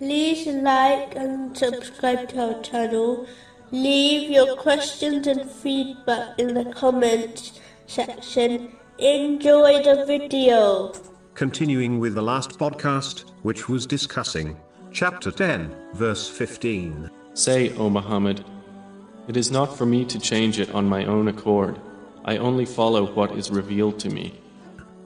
like and subscribe to our channel. Leave your questions and feedback in the comments section. Enjoy the video. Continuing with the last podcast, which was discussing chapter 10, verse 15. Say, O Muhammad, it is not for me to change it on my own accord. I only follow what is revealed to me.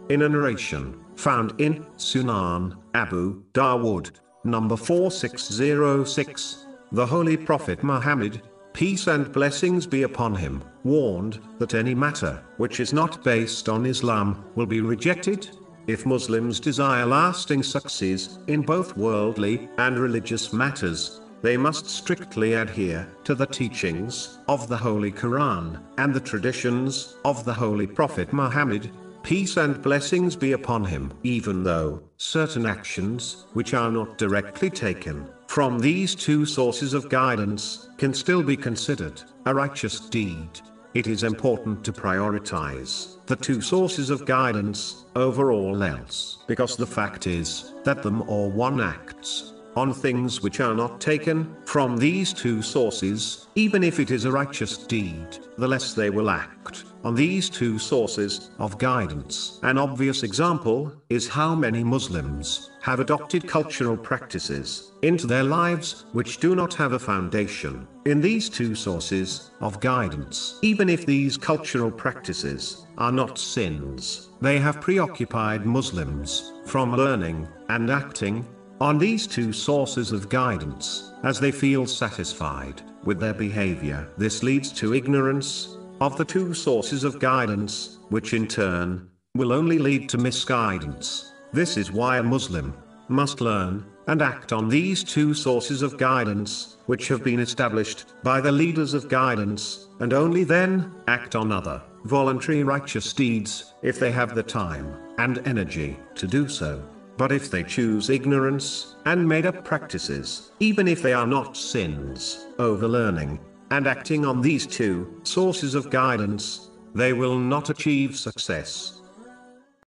In a narration found in Sunan Abu Dawood, number 4606, the Holy Prophet Muhammad, peace and blessings be upon him, warned that any matter which is not based on Islam will be rejected. If Muslims desire lasting success in both worldly and religious matters, they must strictly adhere to the teachings of the Holy Quran and the traditions of the Holy Prophet Muhammad. Peace and blessings be upon him, even though certain actions, which are not directly taken from these two sources of guidance, can still be considered a righteous deed. It is important to prioritize the two sources of guidance over all else, because the fact is that them or one acts on things which are not taken from these two sources, even if it is a righteous deed, the less they will act on these two sources of guidance. An obvious example is how many Muslims have adopted cultural practices into their lives which do not have a foundation in these two sources of guidance. Even if these cultural practices are not sins, they have preoccupied Muslims from learning and acting on these two sources of guidance, as they feel satisfied with their behavior. This leads to ignorance of the two sources of guidance, which in turn will only lead to misguidance. This is why a Muslim must learn and act on these two sources of guidance, which have been established by the leaders of guidance, and only then act on other voluntary righteous deeds if they have the time and energy to do so. But if they choose ignorance, and made up practices, even if they are not sins, overlearning, and acting on these two sources of guidance, they will not achieve success.